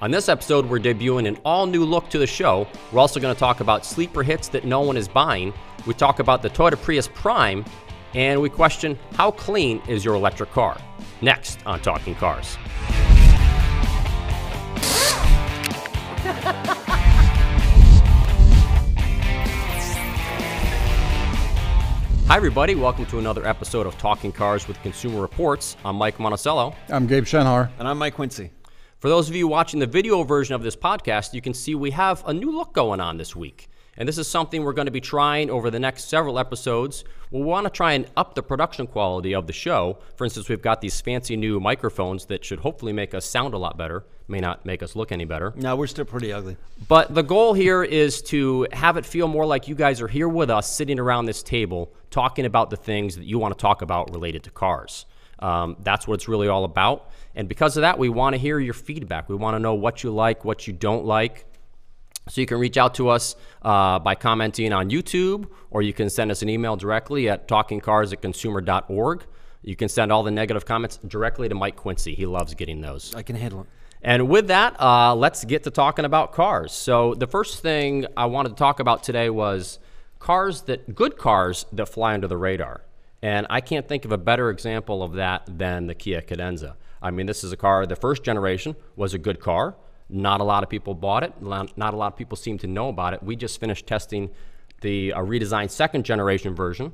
On this episode, we're debuting an all new look to the show. We're also going to talk about sleeper hits that no one is buying. We talk about the Toyota Prius Prime, and we question how clean is your electric car? Next on Talking Cars. Hi, everybody. Welcome to another episode of Talking Cars with Consumer Reports. I'm Mike Monticello. I'm Gabe Shenhar. And I'm Mike Quincy. For those of you watching the video version of this podcast, you can see we have a new look going on this week. And this is something we're going to be trying over the next several episodes. We want to try and up the production quality of the show. For instance, we've got these fancy new microphones that should hopefully make us sound a lot better, may not make us look any better. No, we're still pretty ugly. But the goal here is to have it feel more like you guys are here with us, sitting around this table, talking about the things that you want to talk about related to cars. Um, that's what it's really all about. And because of that, we want to hear your feedback. We want to know what you like, what you don't like. So you can reach out to us uh, by commenting on YouTube, or you can send us an email directly at talkingcars at consumer.org. You can send all the negative comments directly to Mike Quincy. He loves getting those. I can handle it. And with that, uh, let's get to talking about cars. So the first thing I wanted to talk about today was cars that good cars that fly under the radar. And I can't think of a better example of that than the Kia Cadenza. I mean, this is a car, the first generation was a good car. Not a lot of people bought it. Not a lot of people seem to know about it. We just finished testing the uh, redesigned second generation version.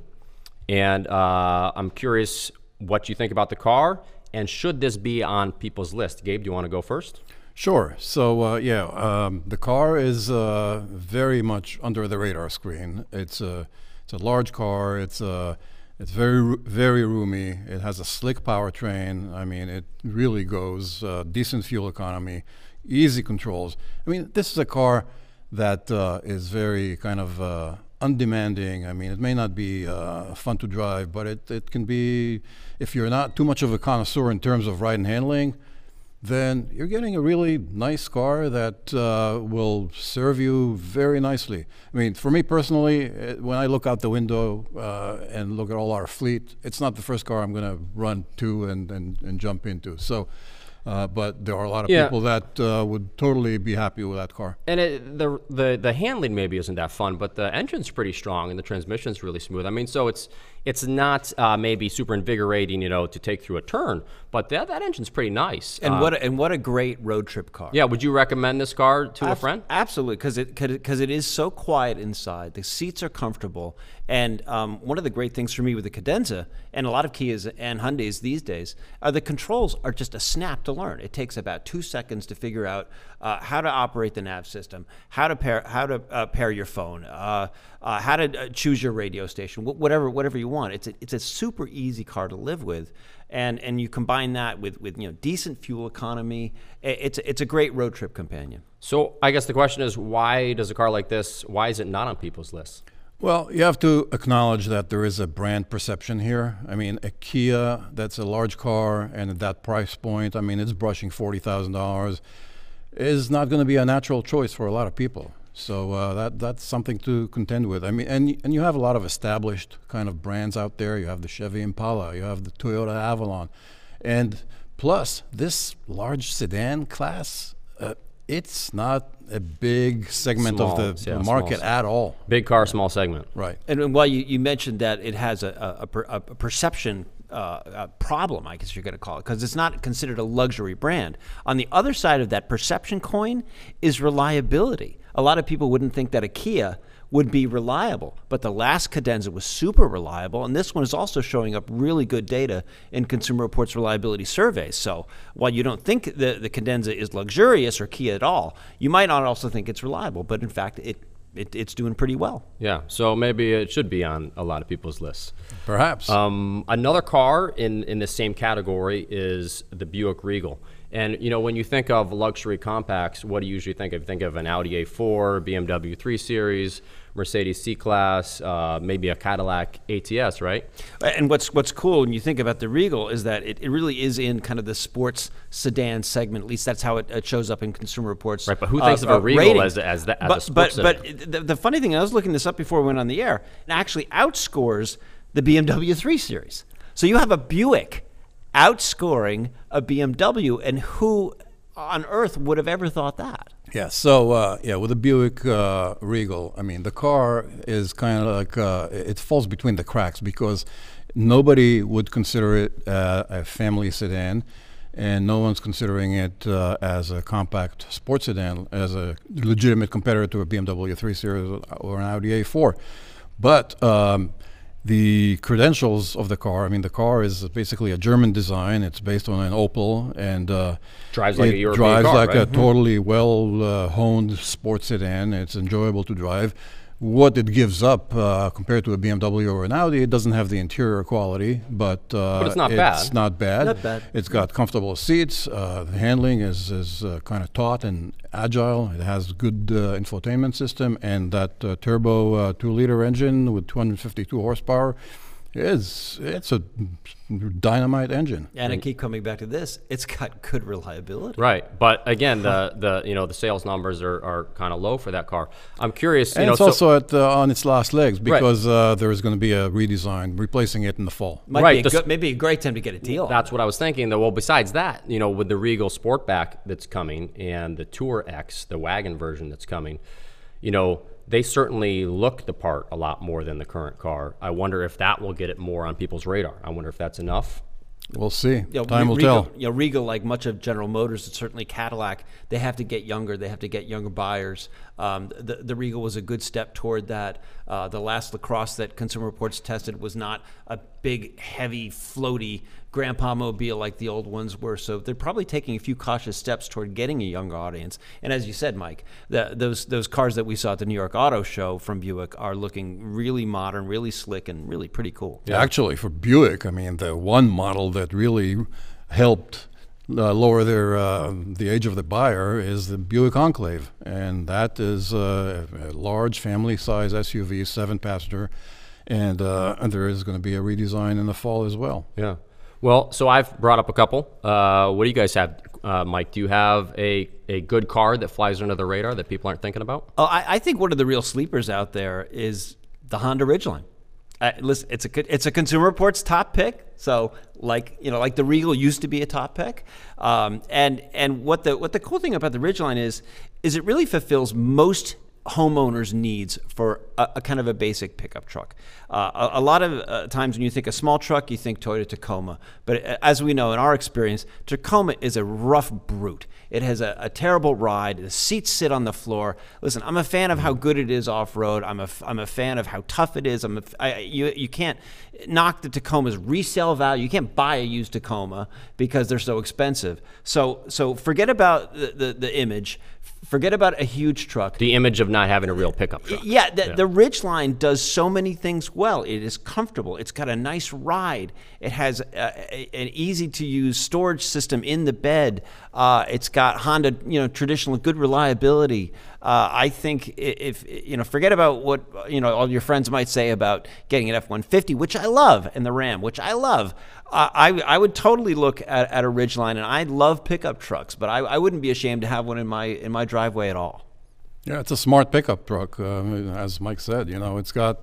And uh, I'm curious what you think about the car and should this be on people's list? Gabe, do you want to go first? Sure. So uh, yeah, um, the car is uh, very much under the radar screen. It's a it's a large car. It's a it's very very roomy. It has a slick powertrain. I mean, it really goes uh, decent fuel economy, easy controls. I mean, this is a car that uh, is very kind of uh, undemanding. I mean, it may not be uh, fun to drive, but it, it can be, if you're not too much of a connoisseur in terms of ride and handling, then you're getting a really nice car that uh, will serve you very nicely. I mean, for me personally, when I look out the window uh, and look at all our fleet, it's not the first car I'm going to run to and, and, and jump into. So uh, but there are a lot of yeah. people that uh, would totally be happy with that car. And it, the the the handling maybe isn't that fun, but the engine's pretty strong and the transmission's really smooth. I mean, so it's it's not uh, maybe super invigorating, you know, to take through a turn, but that, that engine's pretty nice. And uh, what a, and what a great road trip car. Yeah, would you recommend this car to a friend? Absolutely, because it because it is so quiet inside. The seats are comfortable, and um, one of the great things for me with the Cadenza and a lot of Kias and Hyundai's these days are the controls are just a snap to learn. It takes about two seconds to figure out uh, how to operate the nav system, how to pair how to uh, pair your phone, uh, uh how to uh, choose your radio station, whatever whatever you want. It's a, it's a super easy car to live with, and and you combine that with with you know decent fuel economy. It's it's a great road trip companion. So I guess the question is, why does a car like this? Why is it not on people's lists? Well, you have to acknowledge that there is a brand perception here. I mean, a Kia that's a large car and at that price point, I mean, it's brushing forty thousand dollars, is not going to be a natural choice for a lot of people. So uh, that that's something to contend with. I mean, and and you have a lot of established kind of brands out there. You have the Chevy Impala, you have the Toyota Avalon, and plus this large sedan class. Uh, it's not a big segment small, of the, yeah, market at all. Big car, small segment. Right. And, while you, you mentioned that it has a, a, a, a perception uh, problem, I guess you're going to call it, because it's not considered a luxury brand. On the other side of that perception coin is reliability. A lot of people wouldn't think that a Kia would be reliable. But the last Cadenza was super reliable, and this one is also showing up really good data in Consumer Reports reliability surveys. So while you don't think the, the Cadenza is luxurious or Kia at all, you might not also think it's reliable, but in fact, it it, it's doing pretty well. Yeah, so maybe it should be on a lot of people's lists. Perhaps. Um, another car in, in the same category is the Buick Regal. And you know, when you think of luxury compacts, what do you usually think of? Think of an Audi A4, BMW 3 Series, Mercedes C-Class, uh, maybe a Cadillac ATS, right? And what's what's cool when you think about the Regal is that it, it really is in kind of the sports sedan segment. At least that's how it, it shows up in Consumer Reports. Right, but who thinks uh, of a Regal rating. as as, the, as but, a sports But but the, the funny thing, I was looking this up before we went on the air, it actually outscores the BMW 3 Series. So you have a Buick outscoring a BMW, and who on earth would have ever thought that? Yeah. So uh, yeah, with the Buick uh, Regal, I mean, the car is kind of like uh, it falls between the cracks because nobody would consider it uh, a family sedan, and no one's considering it uh, as a compact sports sedan, as a legitimate competitor to a BMW 3 Series or an Audi A4. But um, the credentials of the car. I mean, the car is basically a German design. It's based on an Opel and uh, Drives like it a European drives car, like right? a totally well uh, honed sports sedan. It's enjoyable to drive. What it gives up uh, compared to a BMW or an Audi, it doesn't have the interior quality, but, uh, But it's not it's bad. not bad. Not bad. It's got comfortable seats. Uh, the handling is, is uh, kind of taut and agile. It has good uh, infotainment system, and that uh, turbo uh, two-liter engine with 252 horsepower is it's a dynamite engine. And I keep coming back to this. It's got good reliability. Right, but again, the the you know the sales numbers are, are kind of low for that car. I'm curious, you And know, it's so- also at, uh, on its last legs because uh, there is going to be a redesign replacing it in the fall. Might Right, be a good, maybe a great time to get a deal. That's what I was thinking. Though, well, besides that, you know, with the Regal Sportback that's coming and the TourX, the wagon version that's coming, you know, they certainly look the part a lot more than the current car. I wonder if that will get it more on people's radar. I wonder if that's enough. We'll see. You know, Time will Regal, tell. You know, Regal, like much of General Motors, and certainly Cadillac, they have to get younger. They have to get younger buyers. Um, the, the Regal was a good step toward that. Uh, the last LaCrosse that Consumer Reports tested was not a big, heavy, floaty grandpa mobile like the old ones were. So they're probably taking a few cautious steps toward getting a younger audience. And as you said, Mike, the, those those cars that we saw at the New York Auto Show from Buick are looking really modern, really slick, and really pretty cool. Yeah, actually, for Buick, I mean, the one model that really helped uh, lower their uh, the age of the buyer is the Buick Enclave, and that is uh, a large family-size SUV, seven-passenger, and, uh, and there is going to be a redesign in the fall as well. Yeah. Well, so I've brought up a couple. Uh, what do you guys have, uh, Mike? Do you have a, a good car that flies under the radar that people aren't thinking about? Oh, I, I think one of the real sleepers out there is the Honda Ridgeline. Uh, listen, it's a it's a Consumer Reports top pick. So, like you know, like the Regal used to be a top pick, um, and and what the what the cool thing about the Ridgeline is, is it really fulfills most homeowners' needs for a, a kind of a basic pickup truck. Uh, a, a lot of uh, times when you think a small truck, you think Toyota Tacoma. But uh, as we know in our experience, Tacoma is a rough brute. It has a, a terrible ride. The seats sit on the floor. Listen, I'm a fan of how good it is off road. I'm a, I'm a fan of how tough it is. I'm a I, you, you can't knock the Tacoma's resale value. You can't buy a used Tacoma because they're so expensive. So so forget about the, the, the image. Forget about a huge truck. The image of not having a real pickup truck. Yeah, the, the Ridgeline does so many things well. It is comfortable. It's got a nice ride. It has a, a, an easy to use storage system in the bed. Uh, it's got Honda, you know, traditional good reliability. Uh, I think if you know, forget about what you know all your friends might say about getting an F one fifty, which I love, and the Ram, which I love. I I would totally look at, at a Ridgeline, and I love pickup trucks, but I, I wouldn't be ashamed to have one in my in my driveway at all. Yeah, it's a smart pickup truck, uh, as Mike said. You know, it's got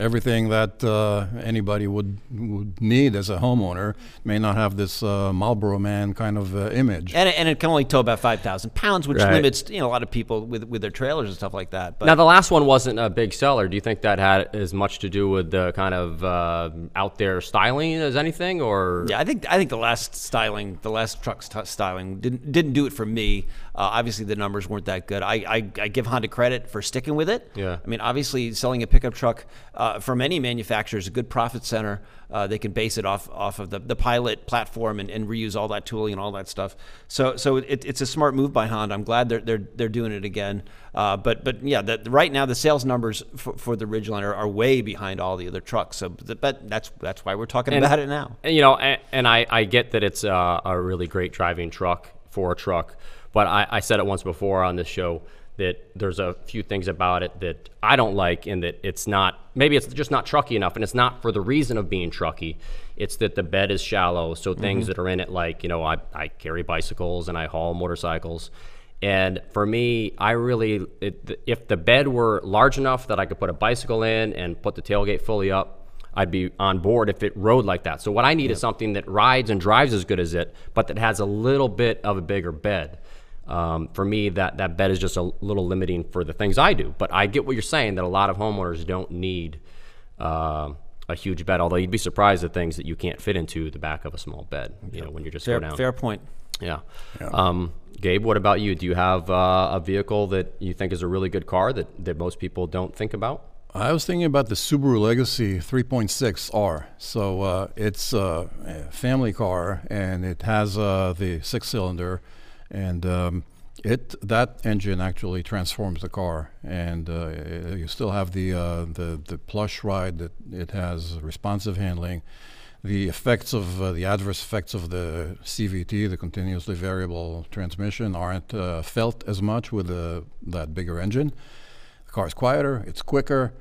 everything that uh, anybody would would need as a homeowner. May not have this uh, Marlboro Man kind of uh, image. and it, and it can only tow about five thousand pounds, which Right. limits you know a lot of people with with their trailers and stuff like that. But Now, the last one wasn't a big seller. Do you think that had as much to do with the kind of uh, out there styling as anything, or yeah, I think I think the last styling, the last truck st- styling didn't didn't do it for me. Uh, obviously, the numbers weren't that good. I, I I give Honda credit for sticking with it. Yeah. I mean, obviously, selling a pickup truck uh, from any manufacturer is a good profit center. Uh, they can base it off off of the, the Pilot platform and, and reuse all that tooling and all that stuff. So so it, it's a smart move by Honda. I'm glad they're they're, they're doing it again. Uh, but but yeah, the, right now the sales numbers for, for the Ridgeline are, are way behind all the other trucks. So but that's that's why we're talking And- about it now. And, you know, and, and I, I get that it's a, a really great driving truck for a truck, but I, I said it once before on this show that there's a few things about it that I don't like, and that it's not maybe it's just not trucky enough, and it's not for the reason of being trucky. It's that the bed is shallow, so mm-hmm. things that are in it, like you know, I, I carry bicycles and I haul motorcycles. And for me, I really, it, if the bed were large enough that I could put a bicycle in and put the tailgate fully up, I'd be on board if it rode like that. So what I need is something that rides and drives as good as it, but that has a little bit of a bigger bed. Um, for me, that, that bed is just a little limiting for the things I do. But I get what you're saying that a lot of homeowners don't need uh, a huge bed. Although you'd be surprised at things that you can't fit into the back of a small bed. You know, when you're just Fair, go down. fair point. Yeah. Um, Gabe, what about you? Do you have uh, a vehicle that you think is a really good car that, that most people don't think about? I was thinking about the Subaru Legacy 3.6R. So uh, it's uh, a family car, and it has uh, the six-cylinder, and um, it that engine actually transforms the car, and uh, you still have the uh, the the plush ride that it has, responsive handling. The effects of uh, the adverse effects of the CVT, the continuously variable transmission, aren't uh, felt as much with the, that bigger engine. The car is quieter, it's quicker,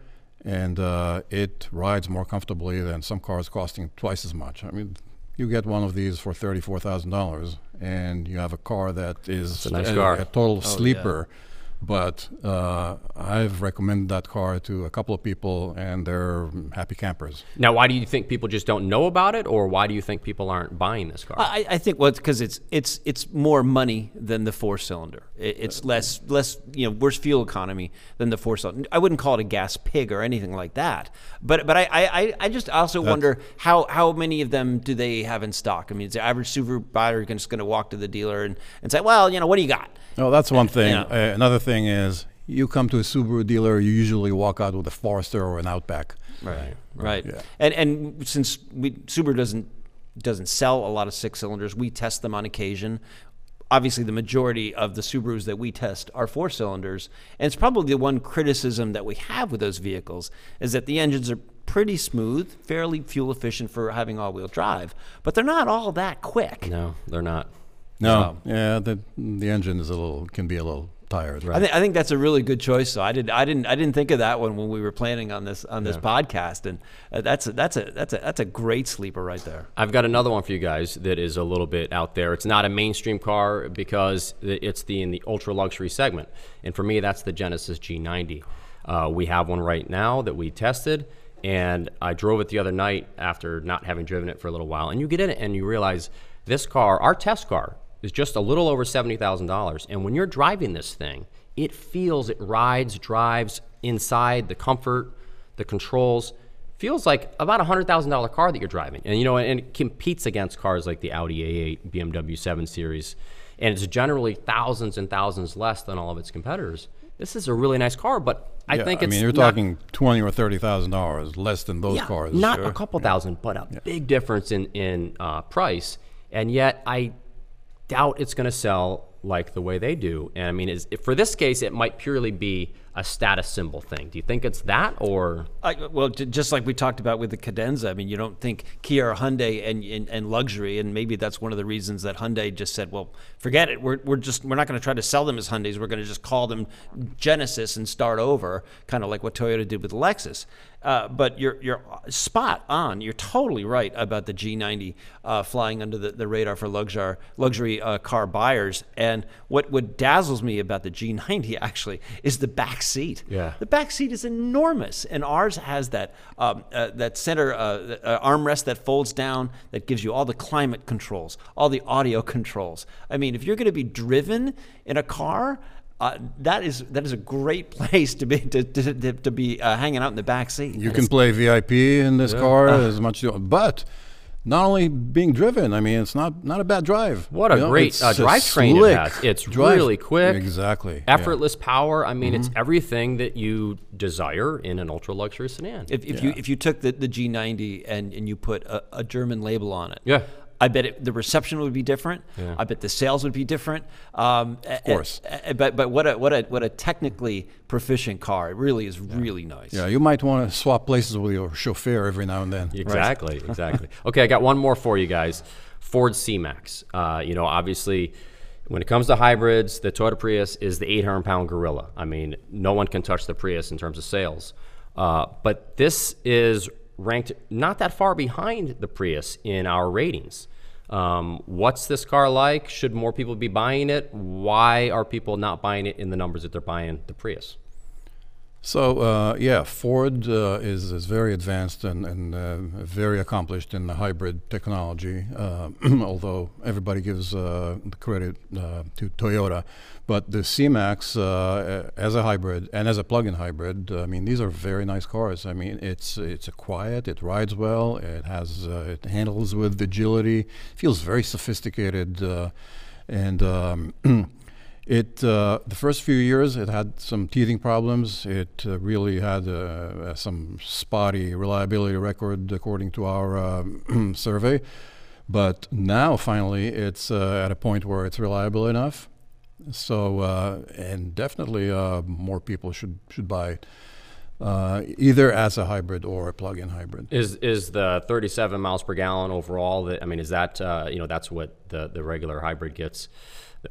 and uh, it rides more comfortably than some cars costing twice as much. I mean, you get one of these for thirty-four thousand dollars, and you have a car that is a nice a, car. a total oh, sleeper. But uh, I've recommended that car to a couple of people, and they're happy campers. Now, why do you think people just don't know about it, or why do you think people aren't buying this car? I, I think well, because it's it's it's more money than the four cylinder. It, it's less less you know worse fuel economy than the four cylinder. I wouldn't call it a gas pig or anything like that. But but I I, I just also wonder how how many of them do they have in stock? I mean, is the average Subaru buyer just going to walk to the dealer and, and say, well, you know, what do you got? No, that's one thing. Yeah. Uh, another thing is you come to a Subaru dealer, you usually walk out with a Forester or an Outback. Right, right. Yeah. And and since we Subaru doesn't doesn't sell a lot of six cylinders, we test them on occasion. Obviously, the majority of the Subarus that we test are four cylinders, and it's probably the one criticism that we have with those vehicles is that the engines are pretty smooth, fairly fuel efficient for having all-wheel drive, but they're not all that quick. no, they're not. No, yeah, the the engine is a little can be a little tired, right? I think I think that's a really good choice. So I did I didn't I didn't think of that one when we were planning on this on this podcast, and uh, that's a, that's a that's a that's a great sleeper right there. I've got another one for you guys that is a little bit out there. It's not a mainstream car because it's the in the ultra luxury segment, and for me, that's the Genesis G90. Uh, we have one right now that we tested, and I drove it the other night after not having driven it for a little while. And you get in it and you realize this car, our test car, is just a little over seventy thousand dollars. And when you're driving this thing, it feels, it rides, drives inside the comfort, the controls feels like about a hundred thousand dollar car that you're driving, and you know, and it competes against cars like the Audi A8, BMW 7 Series, and it's generally thousands and thousands less than all of its competitors. This is a really nice car, but I yeah, think I it's mean, you're not- talking twenty or thirty thousand dollars less than those yeah, cars. not a couple thousand, but a big difference in in uh, price, and yet I doubt it's going to sell like the way they do. And I mean, is, for this case, it might purely be a status symbol thing. Do you think it's that, or I, well, just like we talked about with the Cadenza, I mean, you don't think Kia or Hyundai and, and, and luxury, and maybe that's one of the reasons that Hyundai just said, well, forget it. We're, we're just we're not going to try to sell them as Hyundai's. We're going to just call them Genesis and start over, kind of like what Toyota did with Lexus. Uh, but you're you're spot on. You're totally right about the G90 uh, flying under the, the radar for luxury luxury uh, car buyers. And what what dazzles me about the G90 actually is the back seat. Yeah. The back seat is enormous, and ours has that um, uh, that center uh, uh, armrest that folds down that gives you all the climate controls, all the audio controls. I mean, if you're going to be driven in a car. Uh, that is that is a great place to be to, to, to, to be uh, hanging out in the back seat. You can play VIP in this car Uh. as much as you want, but not only being driven. I mean, it's not not a bad drive. What a You know, great, it's uh, drivetrain it slick has. It's drive- really quick, Exactly. yeah. effortless power. I mean, it's everything that you desire in an ultra luxury sedan. If, if you if you took the, the G90 and, and you put a, a German label on it, Yeah. I bet it, the reception would be different. I bet the sales would be different. Um, of course. but but what a what a what a technically proficient car. It really is really nice. Yeah, you might want to swap places with your chauffeur every now and then. Exactly, exactly. Okay, I got one more for you guys. Ford C-Max. Uh, you know, obviously, when it comes to hybrids, the Toyota Prius is the 800-pound gorilla. I mean, no one can touch the Prius in terms of sales. Uh, but this is ranked not that far behind the Prius in our ratings. Um, what's this car like? Should more people be buying it? Why are people not buying it in the numbers that they're buying the Prius? So uh, yeah, Ford uh, is is very advanced and and uh, very accomplished in the hybrid technology. Uh, although everybody gives uh, the credit uh, to Toyota, but the C-Max as a hybrid and as a plug-in hybrid, I mean these are very nice cars. I mean it's it's quiet, it rides well, it has it handles with agility, feels very sophisticated, and. Um, It uh, the first few years it had some teething problems. It uh, really had uh, uh some spotty reliability record according to our uh, survey. But now finally it's uh, at a point where it's reliable enough. So and definitely more people should should buy it. Uh, either as a hybrid or a plug-in hybrid. Is is the 37 miles per gallon overall? That I mean, is that uh, you know that's what the the regular hybrid gets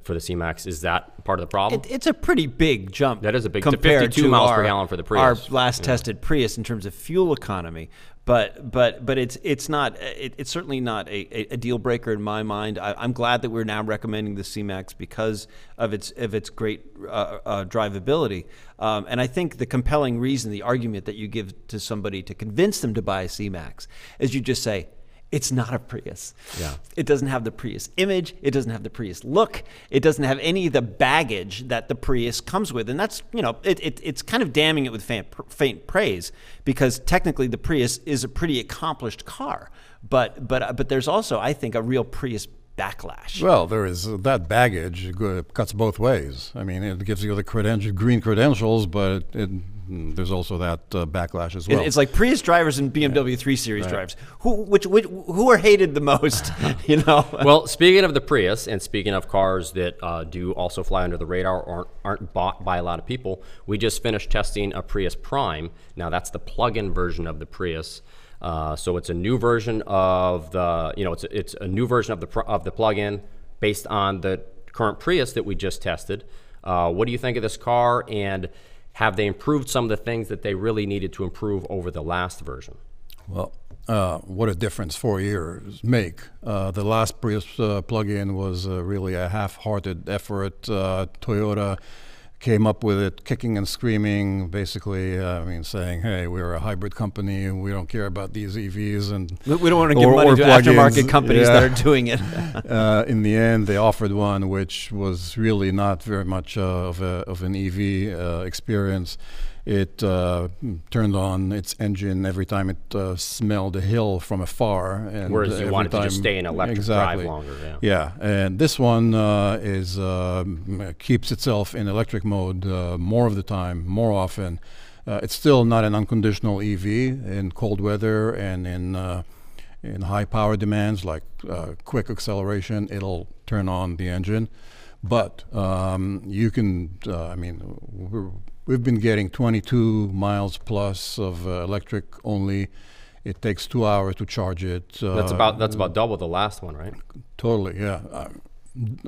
for the C-Max. Is that part of the problem? It, it's a pretty big jump. That is a big compared to 52 to miles our, per gallon for the Prius. Our last yeah. tested Prius in terms of fuel economy. But but but it's it's not it, it's certainly not a, a, deal breaker in my mind. I, am glad that we're now recommending the C-Max because of its of its great uh, uh, drivability. Um, and I think the compelling reason, the argument that you give to somebody to convince them to buy a C-Max, is you just say, it's not a Prius. Yeah. It doesn't have the Prius image. It doesn't have the Prius look. It doesn't have any of the baggage that the Prius comes with. And that's, you know, it, it it's kind of damning it with faint, faint praise because technically the Prius is a pretty accomplished car. But, but, but there's also, I think, a real Prius backlash. Well, there is uh, that baggage cuts both ways. I mean, it gives you the credential, green credentials, but it, mm, there's also that uh, backlash as well. It's like Prius drivers and BMW yeah. 3 Series right. drivers. Who, which, which, who are hated the most? you know. well, speaking of the Prius, and speaking of cars that uh, do also fly under the radar or aren't, aren't bought by a lot of people, we just finished testing a Prius Prime. Now that's the plug-in version of the Prius. Uh, so it's a new version of the, you know, it's a, it's a new version of the of the plugin based on the current Prius that we just tested. Uh, what do you think of this car, and have they improved some of the things that they really needed to improve over the last version? Well, uh, what a difference four years make. Uh, the last Prius uh, plug-in was uh, really a half-hearted effort. Uh, Toyota came up with it kicking and screaming, basically, uh, I mean, saying, hey, we're a hybrid company and we don't care about these EVs. And We don't want to give money to aftermarket companies yeah. that are doing it. uh, in the end, they offered one which was really not very much uh, of, a, of an EV uh, experience. It uh, turned on its engine every time it uh, smelled a hill from afar. And Whereas you wanted time, to just stay in electric exactly. drive longer. Yeah. yeah, and this one uh, is um, keeps itself in electric mode uh, more of the time, more often. Uh, it's still not an unconditional EV in cold weather and in uh, in high power demands like quick acceleration. It'll turn on the engine, but um, you can. I mean, We've been getting 22 miles plus of uh, electric only. It takes two hours to charge it. Uh, that's about that's about double the last one, right? Totally, yeah. Uh,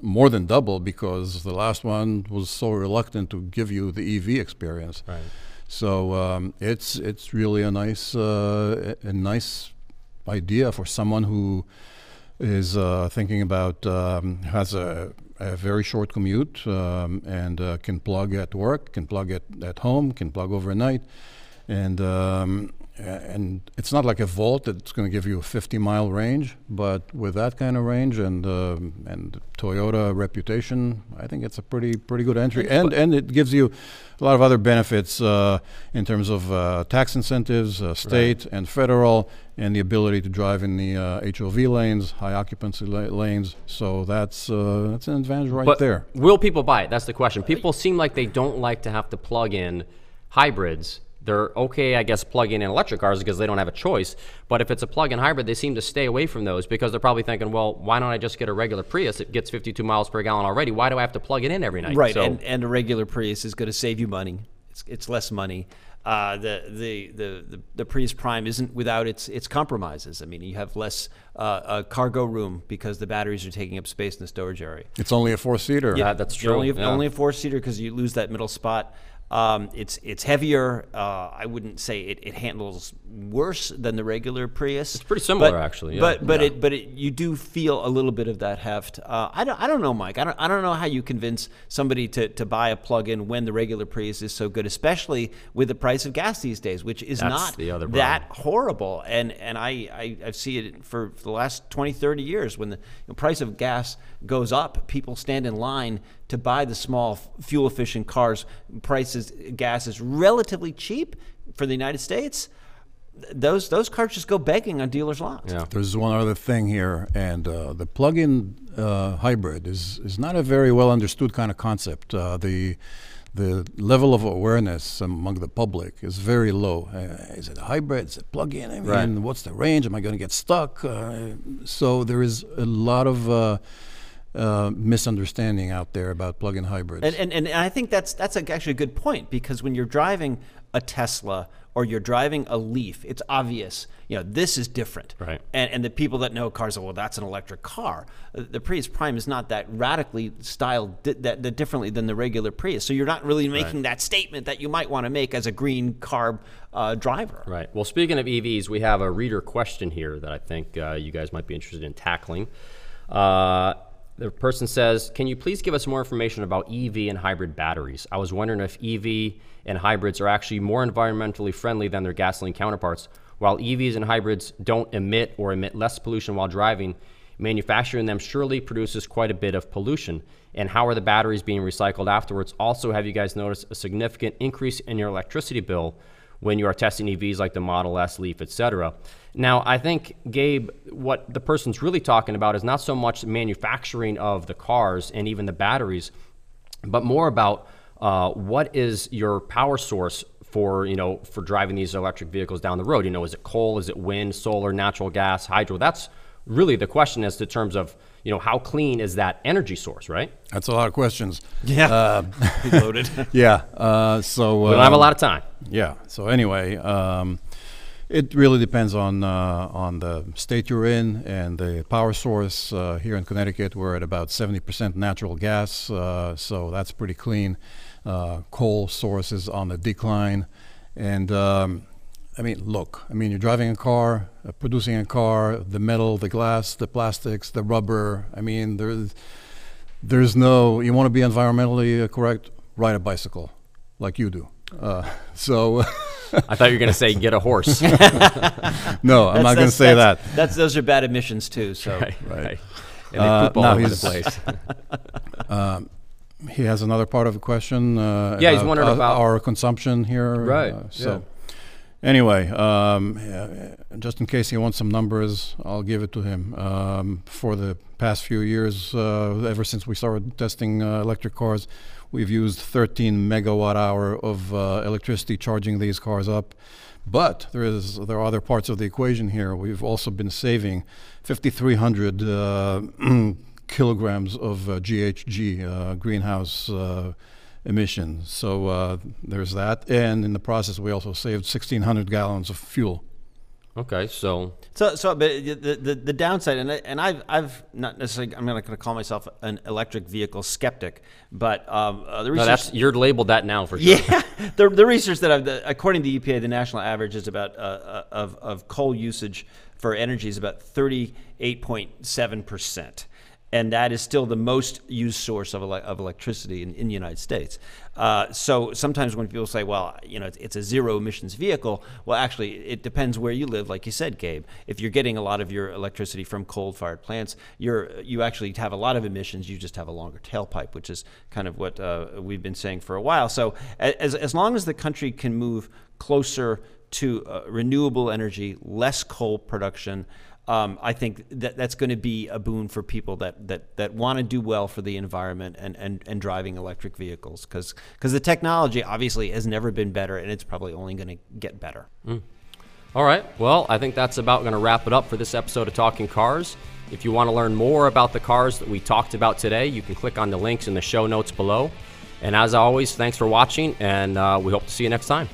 more than double because the last one was so reluctant to give you the EV experience. Right. So um, it's it's really a nice uh, a nice idea for someone who is uh, thinking about um, has a a very short commute um, and uh, can plug at work, can plug at, at home, can plug overnight. And um, and it's not like a Volt that's going to give you a 50 mile range, but with that kind of range and uh, and Toyota reputation, I think it's a pretty pretty good entry, and and it gives you a lot of other benefits uh, in terms of uh, tax incentives, uh, state right. and federal, and the ability to drive in the HOV uh, lanes, high occupancy la- lanes. So that's uh, that's an advantage right but there. Will people buy it? That's the question. People seem like they don't like to have to plug in hybrids they're okay, I guess, plugging in electric cars because they don't have a choice. But if it's a plug-in hybrid, they seem to stay away from those because they're probably thinking, well, why don't I just get a regular Prius? It gets 52 miles per gallon already. Why do I have to plug it in every night? Right, so, and, and a regular Prius is going to save you money. It's, it's less money. Uh, the, the, the, the, the Prius Prime isn't without its, its compromises. I mean, you have less uh, cargo room because the batteries are taking up space in the storage area. It's only a four seater. Yeah, that's true. Only, yeah. only a four seater because you lose that middle spot. Um, it's it's heavier. Uh, I wouldn't say it, it handles worse than the regular Prius. It's pretty similar, actually, yeah. But but Yeah. it but it, you do feel a little bit of that heft. Uh, I don't I don't know, Mike. I don't I don't know how you convince somebody to, to buy a plug-in when the regular Prius is so good, especially with the price of gas these days, which is That's not the other that horrible. And and I, I I see it for, for the last 20, 30 years when the you know, price of gas goes up, people stand in line to buy the small fuel efficient cars. Prices gas is relatively cheap for the United States. Those those cars just go begging on dealers' lots. Yeah. There's one other thing here, and uh, the plug-in uh, hybrid is is not a very well understood kind of concept. Uh, the the level of awareness among the public is very low. Uh, is it a hybrid? Is it plug-in? I mean, Right. what's the range? Am I going to get stuck? Uh, so there is a lot of uh, uh, misunderstanding out there about plug-in hybrids. And, and, and I think that's that's actually a good point because when you're driving a Tesla or you're driving a Leaf, it's obvious, you know, this is different. Right. And, and the people that know cars are, well, that's an electric car. Uh, The Prius Prime is not that radically styled di- that, that differently than the regular Prius. So you're not really making that statement that you might want to make as a green carb uh, driver. Right. Well, speaking of EVs, we have a reader question here that I think uh, you guys might be interested in tackling. Uh, the person says, Can you please give us more information about EV and hybrid batteries? I was wondering if EV and hybrids are actually more environmentally friendly than their gasoline counterparts. While EVs and hybrids don't emit or emit less pollution while driving, manufacturing them surely produces quite a bit of pollution. And how are the batteries being recycled afterwards? Also, have you guys noticed a significant increase in your electricity bill when you are testing EVs like the Model S, Leaf, etc. Now, I think Gabe, what the person's really talking about is not so much manufacturing of the cars and even the batteries, but more about uh, what is your power source for you know for driving these electric vehicles down the road. You know, is it coal? Is it wind, solar, natural gas, hydro? That's really the question is to terms of you know how clean is that energy source, right? That's a lot of questions. Yeah. loaded. Yeah. Uh, so We don't have a um, lot of time. Yeah. So anyway, um, it really depends on uh, on the state you're in and the power source. Uh, here in Connecticut, we're at about 70% natural gas, uh, so that's pretty clean. Uh, coal source is on the decline, and um, I mean, look. I mean, you're driving a car, uh, producing a car. The metal, the glass, the plastics, the rubber. I mean, there's there's no. You want to be environmentally uh, correct? Ride a bicycle, like you do. Uh, so. I thought you were going to say get a horse. No, I'm not going to That's- say that. that's- That's those are bad emissions too. So right, right. And they Uh, poop all no, over the he's- place. He has another part of the question. Uh, Yeah, he's wondering uh, about- our consumption here. Right, Uh, so, anyway, um, just in case he wants some numbers, I'll give it to him. Um, for the past few years, uh, ever since we started testing uh, electric cars, we've used 13 megawatt hour of uh, electricity charging these cars up. But there is there are other parts of the equation here. We've also been saving 5,300 uh, kilograms of GHG, uh, greenhouse uh, emissions. So uh, there's that, and in the process, we also saved 1,600 gallons of fuel. okay, so So, so, but the, the, the downside, and, I, and I've, I've not necessarily, I'm not going to call myself an electric vehicle skeptic, but um, uh, the no, research. that's you're labeled that now for sure. yeah, the, the research that I've, the, according to the EPA, the national average is about uh, uh, of, of coal usage for energy is about 38.7 percent. And that is still the most used source of, ele- of electricity in, in the United States. Uh, so sometimes when people say, well, you know, it's, it's a zero emissions vehicle, well, actually, it depends where you live, like you said, Gabe. If you're getting a lot of your electricity from coal fired plants, you're, you actually have a lot of emissions, you just have a longer tailpipe, which is kind of what uh, we've been saying for a while. So as, as long as the country can move closer to uh, renewable energy, less coal production, um, I think that that's going to be a boon for people that, that, that want to do well for the environment and, and, and driving electric vehicles because because the technology obviously has never been better and it's probably only going to get better. All right. Well, I think that's about going to wrap it up for this episode of Talking Cars. If you want to learn more about the cars that we talked about today, you can click on the links in the show notes below. And as always, thanks for watching, and uh, we hope to see you next time.